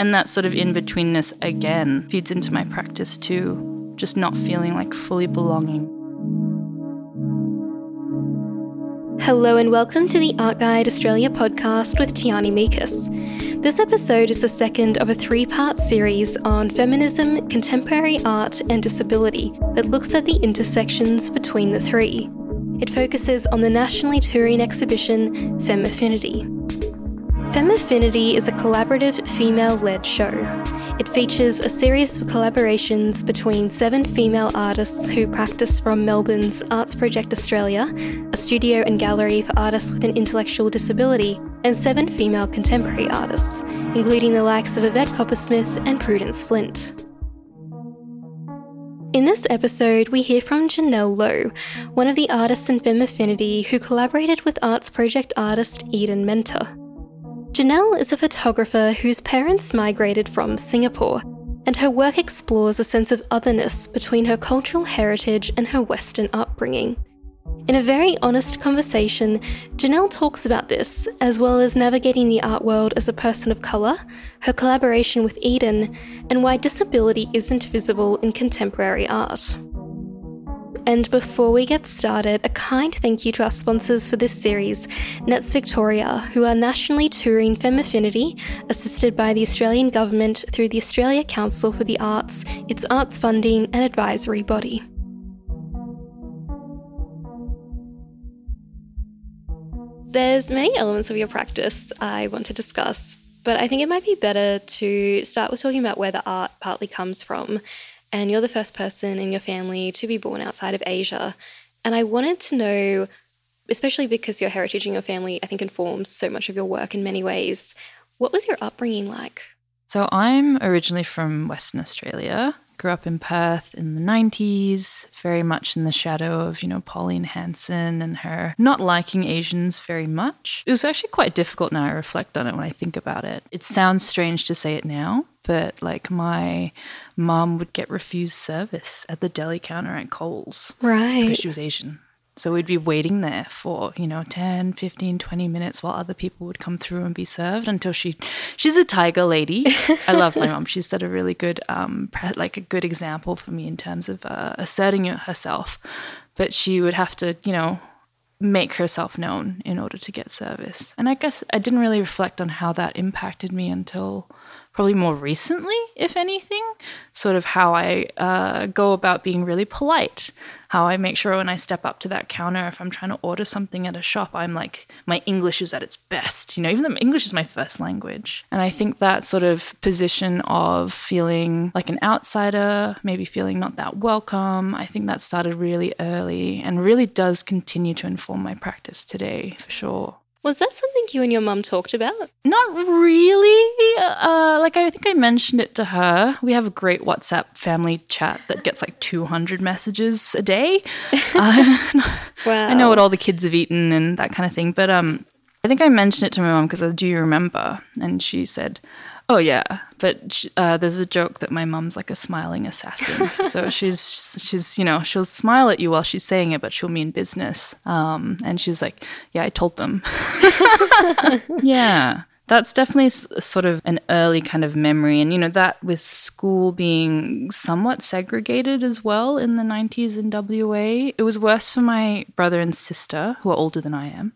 And that sort of in betweenness again feeds into my practice too, just not feeling like fully belonging. Hello and welcome to the Art Guide Australia podcast with Tiarney Miekus. This episode is the second of a three part series on feminism, contemporary art, and disability that looks at the intersections between the three. It focuses on the nationally touring exhibition FEM-aFFINITY. FEM-aFFINITY is a collaborative female led show. It features a series of collaborations between seven female artists who practice from Melbourne's Arts Project Australia, a studio and gallery for artists with an intellectual disability, and seven female contemporary artists, including the likes of Yvette Coppersmith and Prudence Flint. In this episode, we hear from Janelle Low, one of the artists in FEM-aFFINITY who collaborated with Arts Project artist Eden Menta. Janelle is a photographer whose parents migrated from Singapore, and her work explores a sense of otherness between her cultural heritage and her Western upbringing. In a very honest conversation, Janelle talks about this, as well as navigating the art world as a person of colour, her collaboration with Eden, and why disability isn't visible in contemporary art. And before we get started, a kind thank you to our sponsors for this series, NETS Victoria, who are nationally touring FEM-aFFINITY, assisted by the Australian Government through the Australia Council for the Arts, its arts funding and advisory body. There's many elements of your practice I want to discuss, but I think it might be better to start with talking about where the art partly comes from. And you're the first person in your family to be born outside of Asia. And I wanted to know, especially because your heritage and your family, I think, informs so much of your work in many ways, what was your upbringing like? So I'm originally from Western Australia grew up in Perth in the 90s, very much in the shadow of, you know, Pauline Hanson and her not liking Asians very much. It was actually quite difficult now I reflect on it when I think about it. It sounds strange to say it now, but like my mom would get refused service at the deli counter at Coles. Right. Because she was Asian. So we'd be waiting there for, you know, 10, 15, 20 minutes while other people would come through and be served until she, she's a tiger lady. I love my mom. She's set a really good, um, like a good example for me in terms of uh, asserting herself. But she would have to, you know, make herself known in order to get service. And I guess I didn't really reflect on how that impacted me until probably more recently, if anything, sort of how I uh, go about being really polite, how I make sure when I step up to that counter, if I'm trying to order something at a shop, I'm like, my English is at its best. You know, even though English is my first language. And I think that sort of position of feeling like an outsider, maybe feeling not that welcome, I think that started really early and really does continue to inform my practice today for sure. Was that something you and your mum talked about? Not really. Uh, like I think I mentioned it to her. We have a great WhatsApp family chat that gets like 200 messages a day. Uh, wow. I know what all the kids have eaten and that kind of thing. But um, I think I mentioned it to my mum because I do remember? And she said, Oh yeah, but uh, there's a joke that my mum's like a smiling assassin. so she's she's you know she'll smile at you while she's saying it, but she'll mean business. Um, and she's like, yeah, I told them. yeah, that's definitely sort of an early kind of memory, and you know that with school being somewhat segregated as well in the 90s in WA, it was worse for my brother and sister who are older than I am,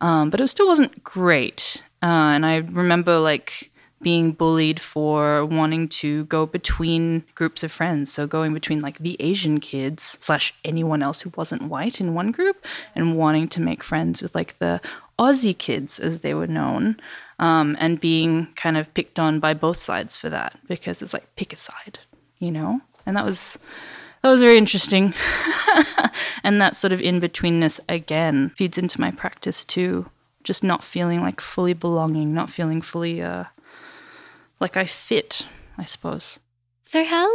um, but it still wasn't great. Uh, and I remember like being bullied for wanting to go between groups of friends. So going between like the Asian kids slash anyone else who wasn't white in one group and wanting to make friends with like the Aussie kids as they were known. Um, and being kind of picked on by both sides for that because it's like pick a side, you know? And that was that was very interesting. and that sort of in betweenness again feeds into my practice too. Just not feeling like fully belonging, not feeling fully uh, like I fit, I suppose. So how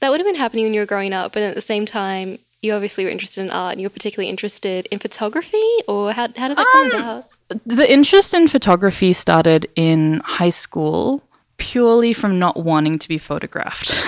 that would have been happening when you were growing up, but at the same time, you obviously were interested in art and you were particularly interested in photography, or how, how did that um, come about? The interest in photography started in high school purely from not wanting to be photographed.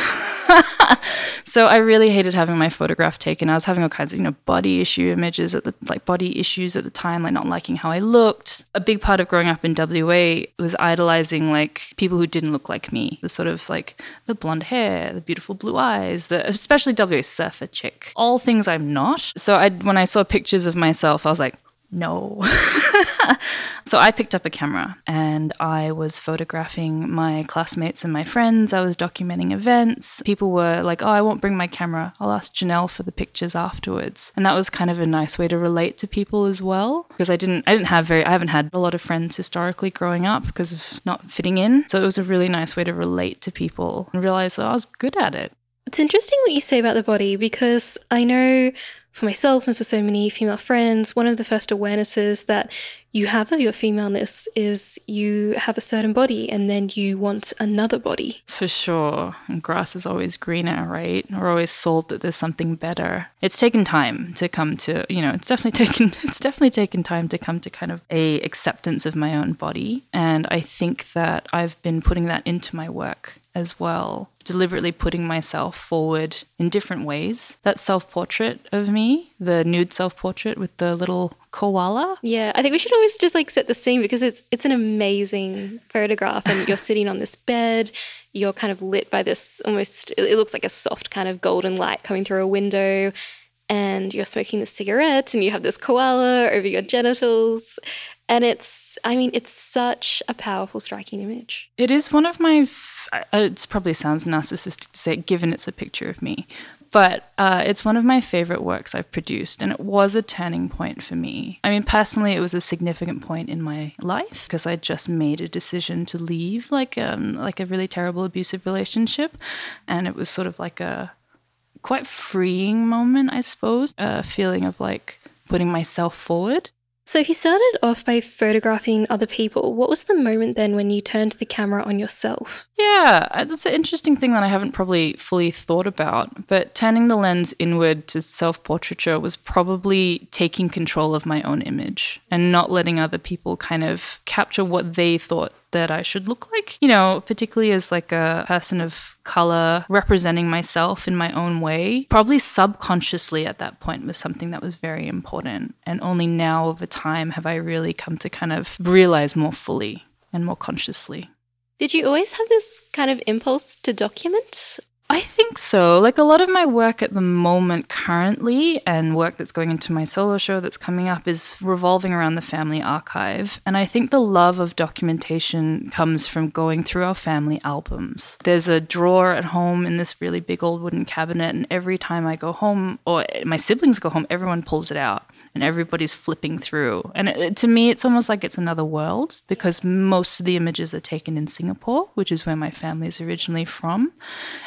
so I really hated having my photograph taken. I was having all kinds of, you know, body issue images at the like body issues at the time, like not liking how I looked. A big part of growing up in WA was idolizing like people who didn't look like me. The sort of like the blonde hair, the beautiful blue eyes, the especially WA surfer chick. All things I'm not. So I when I saw pictures of myself, I was like, no. so I picked up a camera and I was photographing my classmates and my friends. I was documenting events. People were like, oh, I won't bring my camera. I'll ask Janelle for the pictures afterwards. And that was kind of a nice way to relate to people as well. Because I didn't I didn't have very I haven't had a lot of friends historically growing up because of not fitting in. So it was a really nice way to relate to people and realize that I was good at it. It's interesting what you say about the body because I know for myself and for so many female friends, one of the first awarenesses that you have of your femaleness is you have a certain body and then you want another body. For sure. And grass is always greener, right? We're always sold that there's something better. It's taken time to come to, you know, it's definitely taken it's definitely taken time to come to kind of a acceptance of my own body. And I think that I've been putting that into my work as well, deliberately putting myself forward in different ways. That self portrait of me, the nude self portrait with the little koala. Yeah, I think we should always just like set the scene because it's it's an amazing photograph and you're sitting on this bed, you're kind of lit by this almost it looks like a soft kind of golden light coming through a window and you're smoking the cigarette and you have this koala over your genitals and it's i mean it's such a powerful striking image it is one of my it probably sounds narcissistic to say given it's a picture of me but uh, it's one of my favorite works I've produced, and it was a turning point for me. I mean, personally, it was a significant point in my life because I just made a decision to leave, like um, like a really terrible abusive relationship, and it was sort of like a quite freeing moment, I suppose, a feeling of like putting myself forward. So you started off by photographing other people. What was the moment then when you turned the camera on yourself? Yeah, uh, that's an interesting thing that I haven't probably fully thought about. But turning the lens inward to self portraiture was probably taking control of my own image and not letting other people kind of capture what they thought that I should look like. You know, particularly as like a person of color representing myself in my own way. Probably subconsciously at that point was something that was very important. And only now over time have I really come to kind of realize more fully and more consciously. Did you always have this kind of impulse to document? I think so. Like a lot of my work at the moment, currently, and work that's going into my solo show that's coming up is revolving around the family archive. And I think the love of documentation comes from going through our family albums. There's a drawer at home in this really big old wooden cabinet, and every time I go home, or my siblings go home, everyone pulls it out and everybody's flipping through. And it, to me, it's almost like it's another world because most of the images are taken in Singapore, which is where my family is originally from.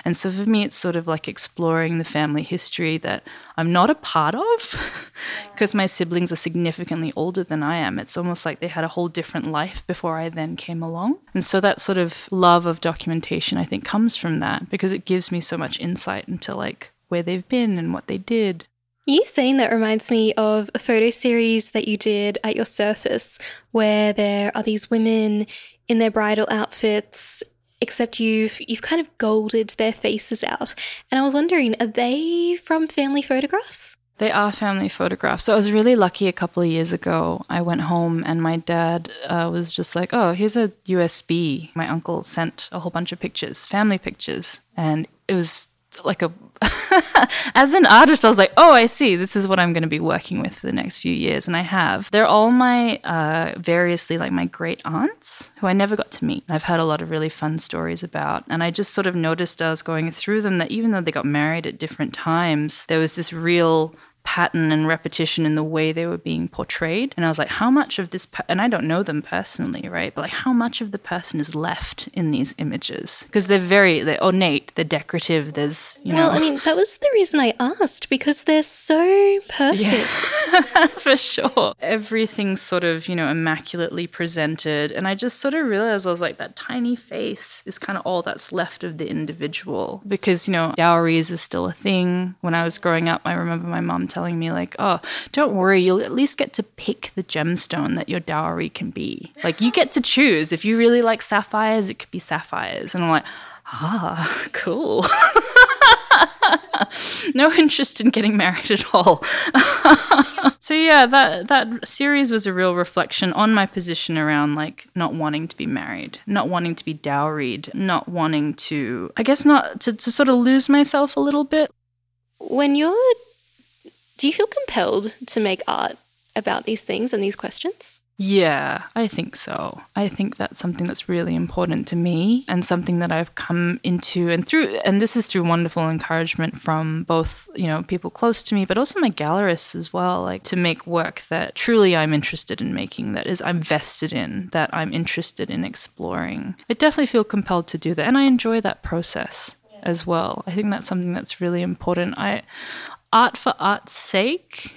And so for me, it's sort of like exploring the family history that I'm not a part of because my siblings are significantly older than I am. It's almost like they had a whole different life before I then came along. And so that sort of love of documentation, I think, comes from that because it gives me so much insight into like where they've been and what they did. You saying that reminds me of a photo series that you did at your surface where there are these women in their bridal outfits except you've you've kind of golded their faces out. And I was wondering, are they from family photographs? They are family photographs. So I was really lucky a couple of years ago. I went home and my dad uh, was just like, oh, here's a USB. My uncle sent a whole bunch of pictures, family pictures. And it was like a as an artist, I was like, oh, I see. This is what I'm going to be working with for the next few years. And I have. They're all my uh, variously like my great aunts who I never got to meet. I've heard a lot of really fun stories about. And I just sort of noticed as going through them that even though they got married at different times, there was this real pattern and repetition in the way they were being portrayed. And I was like, how much of this, and I don't know them personally, right? But like, how much of the person is left in these images? Because they're very, they're ornate, they're decorative, there's, you well, know. I mean, that was the reason I asked because they're so perfect. Yeah. For sure. Everything's sort of, you know, immaculately presented. And I just sort of realized I was like, that tiny face is kind of all that's left of the individual. Because, you know, dowries is still a thing. When I was growing up, I remember my mom telling telling me like, "Oh, don't worry, you'll at least get to pick the gemstone that your dowry can be. Like you get to choose. If you really like sapphires, it could be sapphires." And I'm like, "Ah, cool." no interest in getting married at all. so yeah, that that series was a real reflection on my position around like not wanting to be married, not wanting to be dowried, not wanting to I guess not to, to sort of lose myself a little bit. When you're do you feel compelled to make art about these things and these questions? Yeah, I think so. I think that's something that's really important to me and something that I've come into and through and this is through wonderful encouragement from both, you know, people close to me, but also my gallerists as well, like to make work that truly I'm interested in making, that is I'm vested in, that I'm interested in exploring. I definitely feel compelled to do that and I enjoy that process as well. I think that's something that's really important. I art for art's sake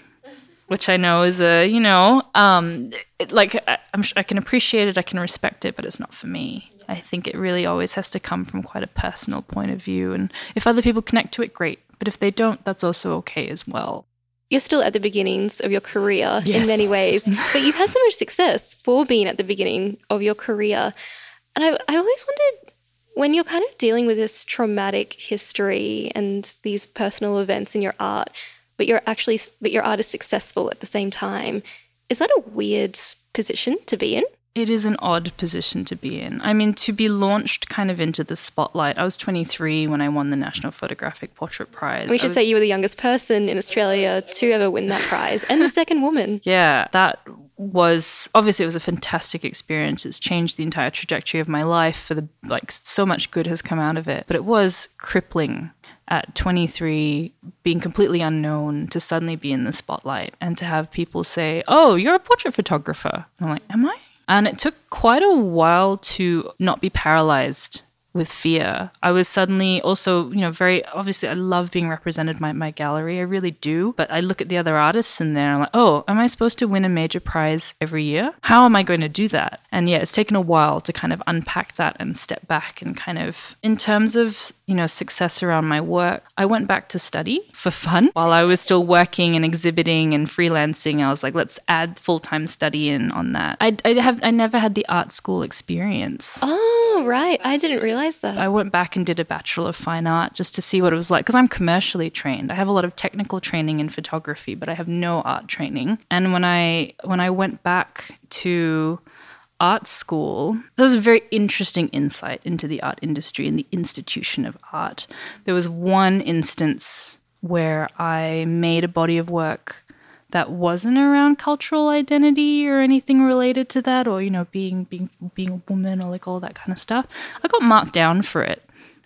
which I know is a you know um, it, like I, am I can appreciate it, I can respect it, but it's not for me. I think it really always has to come from quite a personal point of view, and if other people connect to it, great. But if they don't, that's also okay as well. You're still at the beginnings of your career yes. in many ways, but you've had so much success for being at the beginning of your career. And I, I always wondered when you're kind of dealing with this traumatic history and these personal events in your art, but you're actually but your art is successful at the same time. Is that a weird position to be in? It is an odd position to be in. I mean, to be launched kind of into the spotlight. I was 23 when I won the National Photographic Portrait Prize. We should was, say you were the youngest person in Australia to ever win that prize and the second woman. Yeah, that was obviously it was a fantastic experience. It's changed the entire trajectory of my life for the like so much good has come out of it. But it was crippling at 23 being completely unknown to suddenly be in the spotlight and to have people say, "Oh, you're a portrait photographer." And I'm like, "Am I?" And it took quite a while to not be paralyzed with fear. I was suddenly also, you know, very obviously I love being represented by my gallery. I really do. But I look at the other artists in there and I'm like, oh, am I supposed to win a major prize every year? How am I going to do that? And yeah, it's taken a while to kind of unpack that and step back and kind of in terms of, you know, success around my work, I went back to study for fun while I was still working and exhibiting and freelancing. I was like, let's add full-time study in on that. I, I have I never had the art school experience. Oh, right. I didn't realize that? I went back and did a Bachelor of Fine Art just to see what it was like because I'm commercially trained. I have a lot of technical training in photography, but I have no art training. And when I when I went back to art school, there was a very interesting insight into the art industry and the institution of art. There was one instance where I made a body of work that wasn't around cultural identity or anything related to that or you know being being being a woman or like all that kind of stuff i got marked down for it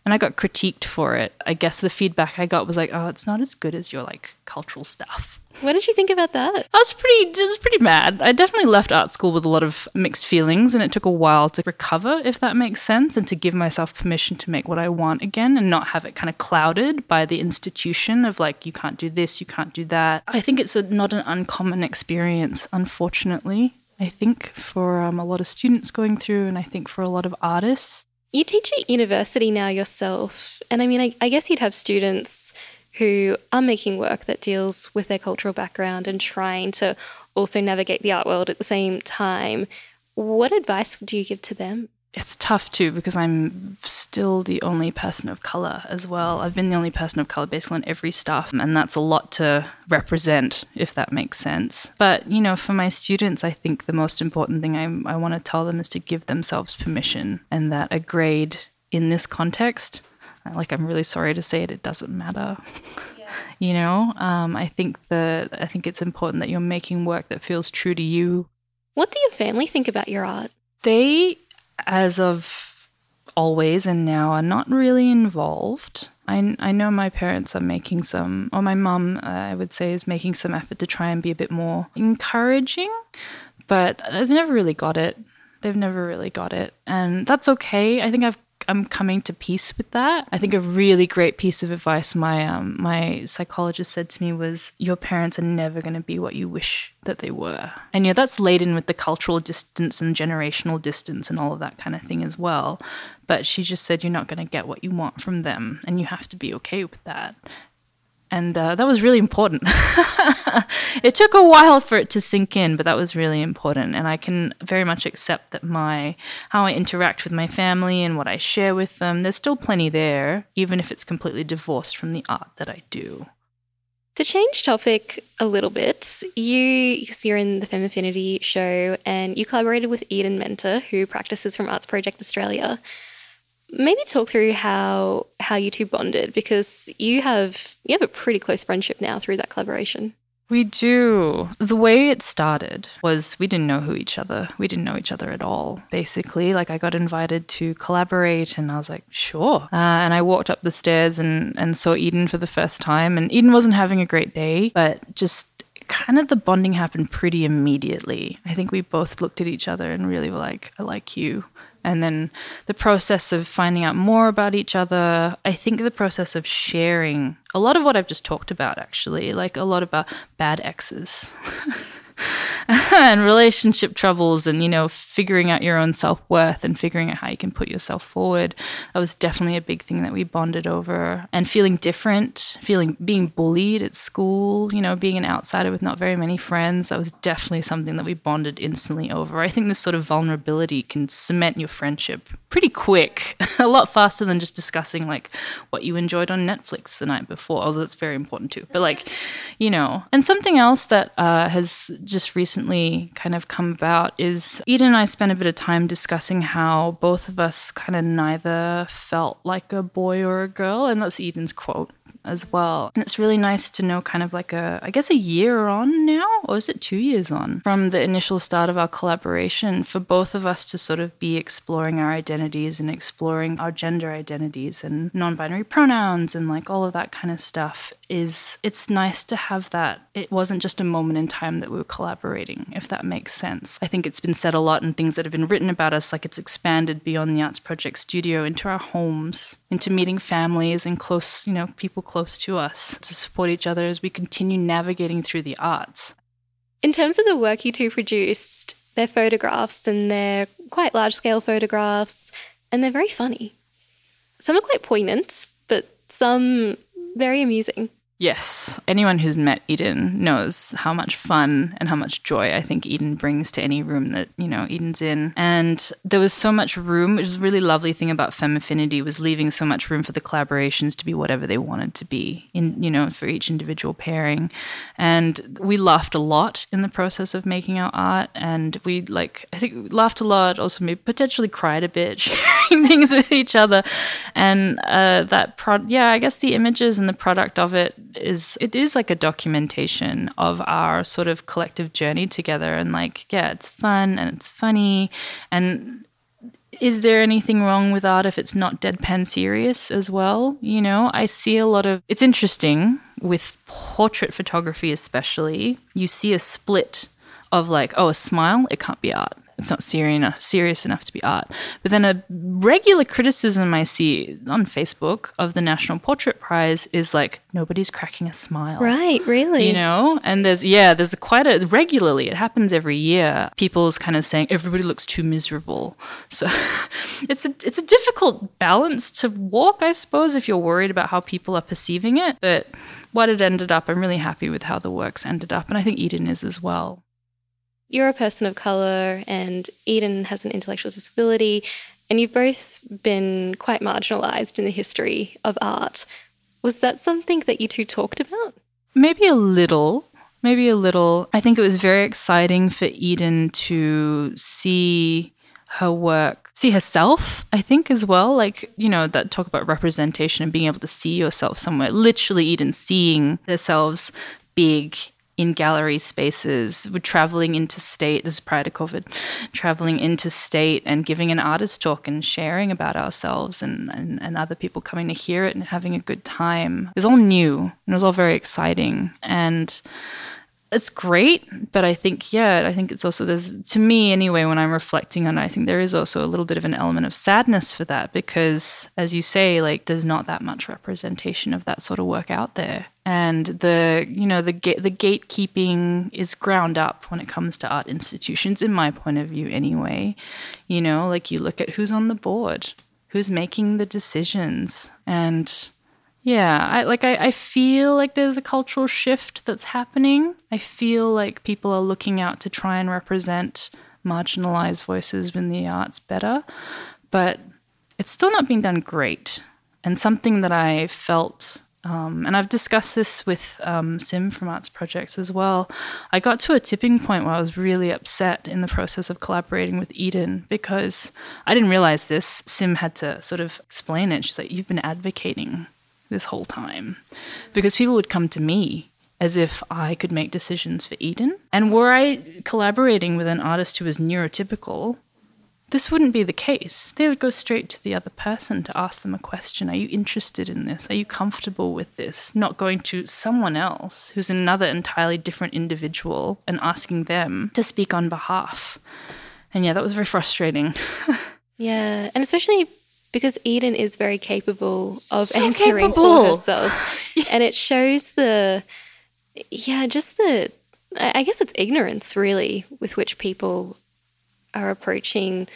and i got critiqued for it i guess the feedback i got was like oh it's not as good as your like cultural stuff what did you think about that? I was pretty, I was pretty mad. I definitely left art school with a lot of mixed feelings, and it took a while to recover, if that makes sense, and to give myself permission to make what I want again, and not have it kind of clouded by the institution of like you can't do this, you can't do that. I think it's a, not an uncommon experience, unfortunately. I think for um, a lot of students going through, and I think for a lot of artists. You teach at university now yourself, and I mean, I, I guess you'd have students who are making work that deals with their cultural background and trying to also navigate the art world at the same time. What advice do you give to them? It's tough too because I'm still the only person of color as well. I've been the only person of color basically on every staff, and that's a lot to represent, if that makes sense. But, you know, for my students, I think the most important thing I, I want to tell them is to give themselves permission, and that a grade in this context like I'm really sorry to say it, it doesn't matter. Yeah. you know, um, I think the I think it's important that you're making work that feels true to you. What do your family think about your art? They, as of always and now, are not really involved. I, I know my parents are making some, or my mum, uh, I would say, is making some effort to try and be a bit more encouraging, but they've never really got it. They've never really got it. And that's okay. I think I've I'm coming to peace with that. I think a really great piece of advice my um, my psychologist said to me was, "Your parents are never going to be what you wish that they were," and you know that's laden with the cultural distance and generational distance and all of that kind of thing as well. But she just said, "You're not going to get what you want from them, and you have to be okay with that." And uh, that was really important. it took a while for it to sink in, but that was really important. And I can very much accept that my how I interact with my family and what I share with them, there's still plenty there, even if it's completely divorced from the art that I do. To change topic a little bit, you because you're in the FEM-aFFINITY show and you collaborated with Eden Menta, who practices from Arts Project Australia. Maybe talk through how how you two bonded because you have you have a pretty close friendship now through that collaboration. We do. The way it started was we didn't know who each other. We didn't know each other at all. Basically, like I got invited to collaborate, and I was like, sure. Uh, and I walked up the stairs and and saw Eden for the first time, and Eden wasn't having a great day, but just kind of the bonding happened pretty immediately. I think we both looked at each other and really were like, I like you. And then the process of finding out more about each other, I think the process of sharing a lot of what I've just talked about, actually, like a lot about bad exes. and relationship troubles and you know figuring out your own self-worth and figuring out how you can put yourself forward. That was definitely a big thing that we bonded over. And feeling different feeling being bullied at school you know being an outsider with not very many friends that was definitely something that we bonded instantly over. I think this sort of vulnerability can cement your friendship pretty quick a lot faster than just discussing like what you enjoyed on netflix the night before although that's very important too but like you know and something else that uh, has just recently kind of come about is Eden and I spent a bit of time discussing how both of us kind of neither felt like a boy or a girl. And that's Eden's quote as well. And it's really nice to know kind of like a, I guess, a year on now, or is it two years on from the initial start of our collaboration for both of us to sort of be exploring our identities and exploring our gender identities and non binary pronouns and like all of that kind of stuff is it's nice to have that. It wasn't just a moment in time that we were collaborating, if that makes sense. I think it's been said a lot in things that have been written about us, like it's expanded beyond the Arts Project studio into our homes, into meeting families and close, you know, people close to us to support each other as we continue navigating through the arts. In terms of the work you two produced, they're photographs and they're quite large scale photographs and they're very funny. Some are quite poignant, but some very amusing. Yes. Anyone who's met Eden knows how much fun and how much joy I think Eden brings to any room that, you know, Eden's in. And there was so much room, which was a really lovely thing about FEM-aFFINITY was leaving so much room for the collaborations to be whatever they wanted to be in, you know, for each individual pairing. And we laughed a lot in the process of making our art. And we like, I think we laughed a lot, also maybe potentially cried a bit, things with each other. And uh, that, pro- yeah, I guess the images and the product of it is it is like a documentation of our sort of collective journey together. And like yeah it's fun and it's funny. And is there anything wrong with art if it's not deadpan serious as well? You know i see a lot of it's interesting with portrait photography especially. You see a split of like oh a smile it can't be art it's not serious enough, serious enough to be art. But then a regular criticism I see on Facebook of the National Portrait Prize is like nobody's cracking a smile. Right, really. You know, and there's yeah, there's quite a regularly. It happens every year. People's kind of saying everybody looks too miserable. So it's a it's a difficult balance to walk, I suppose, if you're worried about how people are perceiving it. But what it ended up, I'm really happy with how the works ended up, and I think Eden is as well. You're a person of colour, and Eden has an intellectual disability, and you've both been quite marginalised in the history of art. Was that something that you two talked about? Maybe a little. Maybe a little. I think it was very exciting for Eden to see her work, see herself, I think, as well. Like, you know, that talk about representation and being able to see yourself somewhere. Literally, Eden seeing themselves big in gallery spaces. We're traveling interstate, this is prior to COVID, traveling interstate and giving an artist talk and sharing about ourselves and, and, and other people coming to hear it and having a good time. It was all new and it was all very exciting. And it's great, but I think, yeah, I think it's also, there's, to me anyway, when I'm reflecting on it, I think there is also a little bit of an element of sadness for that because, as you say, like there's not that much representation of that sort of work out there. And the, you know, the, ga- the gatekeeping is ground up when it comes to art institutions, in my point of view, anyway. You know, like you look at who's on the board, who's making the decisions, and Yeah, I like I, I feel like there's a cultural shift that's happening. I feel like people are looking out to try and represent marginalized voices in the arts better, but it's still not being done great. And something that I felt um, and I've discussed this with um, Sim from Arts Projects as well. I got to a tipping point where I was really upset in the process of collaborating with Eden because I didn't realize this. Sim had to sort of explain it. She's like, You've been advocating this whole time. Because people would come to me as if I could make decisions for Eden. And were I collaborating with an artist who was neurotypical, this wouldn't be the case. They would go straight to the other person to ask them a question Are you interested in this? Are you comfortable with this? Not going to someone else who's another entirely different individual and asking them to speak on behalf. And yeah, that was very frustrating. yeah. And especially because Eden is very capable of so answering capable. for herself. yeah. And it shows the, yeah, just the, I guess it's ignorance really with which people are approaching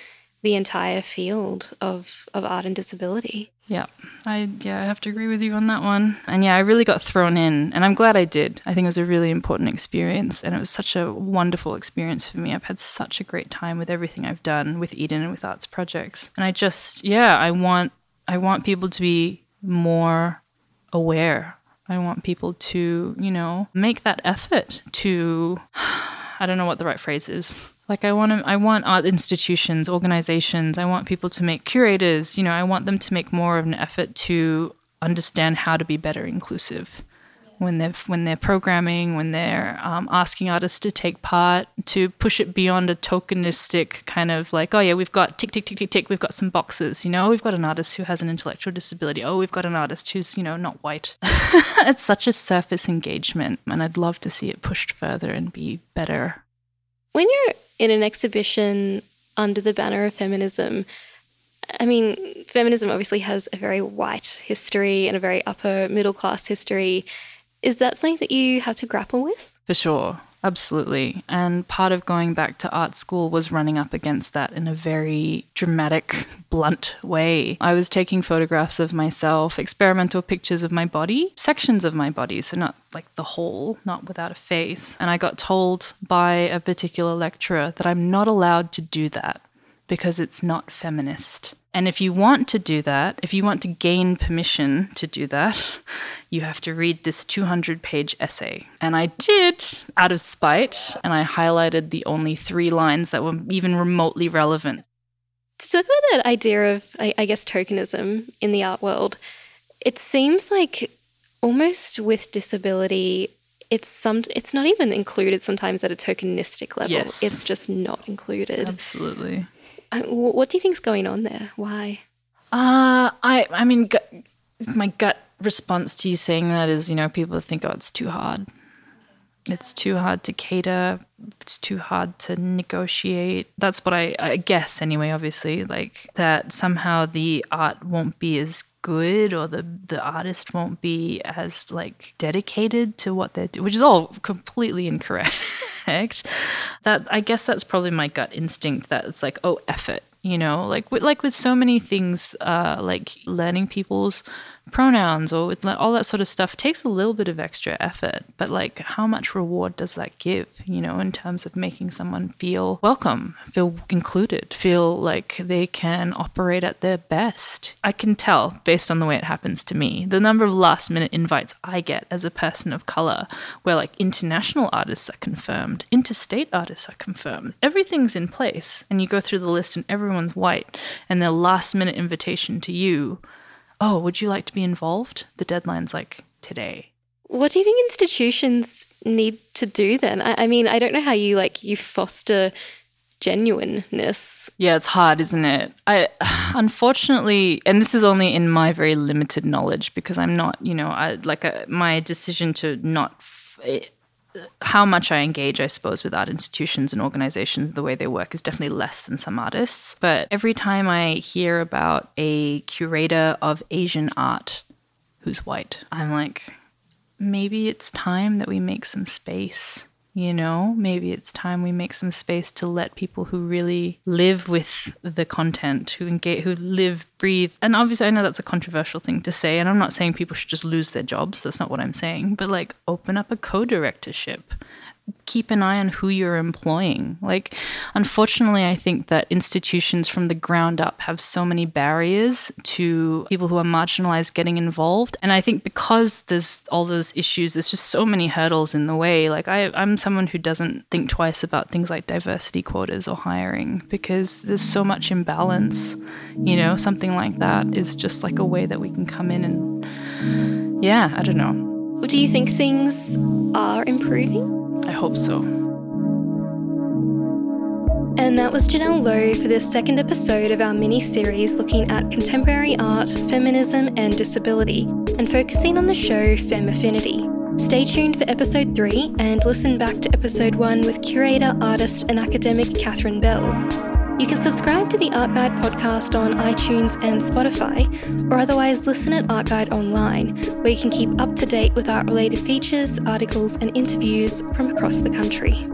the entire field of, of art and disability. Yeah, I yeah I have to agree with you on that one. And yeah, I really got thrown in, and I'm glad I did. I think it was a really important experience, and it was such a wonderful experience for me. I've had such a great time with everything I've done with Eden and with arts projects, and I just yeah I want I want people to be more aware. I want people to you know make that effort to I don't know what the right phrase is like I want to, I want art institutions, organizations, I want people to make curators, you know, I want them to make more of an effort to understand how to be better inclusive when they're when they're programming, when they're um, asking artists to take part, to push it beyond a tokenistic kind of like, oh yeah, we've got tick tick tick tick tick, we've got some boxes, you know, we've got an artist who has an intellectual disability, oh we've got an artist who's you know not white. it's such a surface engagement, and I'd love to see it pushed further and be better. When you're in an exhibition under the banner of feminism, I mean, feminism obviously has a very white history and a very upper middle class history. Is that something that you have to grapple with? For sure. Absolutely. And part of going back to art school was running up against that in a very dramatic, blunt way. I was taking photographs of myself, experimental pictures of my body, sections of my body, so not like the whole, not without a face. And I got told by a particular lecturer that I'm not allowed to do that because it's not feminist. And if you want to do that, if you want to gain permission to do that, you have to read this 200 page essay. And I did out of spite, and I highlighted the only three lines that were even remotely relevant. To talk about that idea of, I, I guess, tokenism in the art world, it seems like almost with disability, it's some it's not even included sometimes at a tokenistic level. Yes. It's just not included. Absolutely. What do you think's going on there? Why? Uh, I I mean, my gut response to you saying that is, you know, people think, oh, it's too hard. It's too hard to cater. It's too hard to negotiate. That's what I, I guess, anyway. Obviously, like that somehow the art won't be as good or the the artist won't be as like dedicated to what they're doing which is all completely incorrect that i guess that's probably my gut instinct that it's like oh effort you know like with, like with so many things uh like learning people's pronouns or all that sort of stuff takes a little bit of extra effort but like how much reward does that give you know in terms of making someone feel welcome feel included feel like they can operate at their best? I can tell based on the way it happens to me. The number of last minute invites i get as a person of color where like international artists are confirmed interstate artists are confirmed everything's in place and you go through the list and everyone's white and their last minute invitation to you oh, would you like to be involved? The deadline's like today. What do you think institutions need to do then? I, I mean, I don't know how you like you foster genuineness. Yeah, it's hard, isn't it? I unfortunately, and this is only in my very limited knowledge because I'm not, you know, I like a, my decision to not f- how much I engage, I suppose, with art institutions and organizations, the way they work is definitely less than some artists. But every time I hear about a curator of Asian art who's white, I'm like, maybe it's time that we make some space. You know? Maybe it's time we make some space to let people who really live with the content, who engage, who live, breathe. And obviously, I know that's a controversial thing to say, and I'm not saying people should just lose their jobs. That's not what I'm saying. But like, open up a co directorship keep an eye on who you're employing. Like, unfortunately, I think that institutions from the ground up have so many barriers to people who are marginalized getting involved. And I think because there's all those issues, there's just so many hurdles in the way. Like, I, I'm someone who doesn't think twice about things like diversity quotas or hiring because there's so much imbalance. You know, something like that is just like a way that we can come in and, yeah, I don't know. Do you think things are improving? I hope so. And that was Janelle Low for this second episode of our mini series looking at contemporary art, feminism, and disability, and focusing on the show FEM-aFFINITY. Stay tuned for episode 3 and listen back to episode 1 with curator, artist, and academic Catherine Bell. You can subscribe to the Art Guide podcast on iTunes and Spotify, or otherwise listen at Art Guide Online, where you can keep up to date with art related features, articles, and interviews from across the country.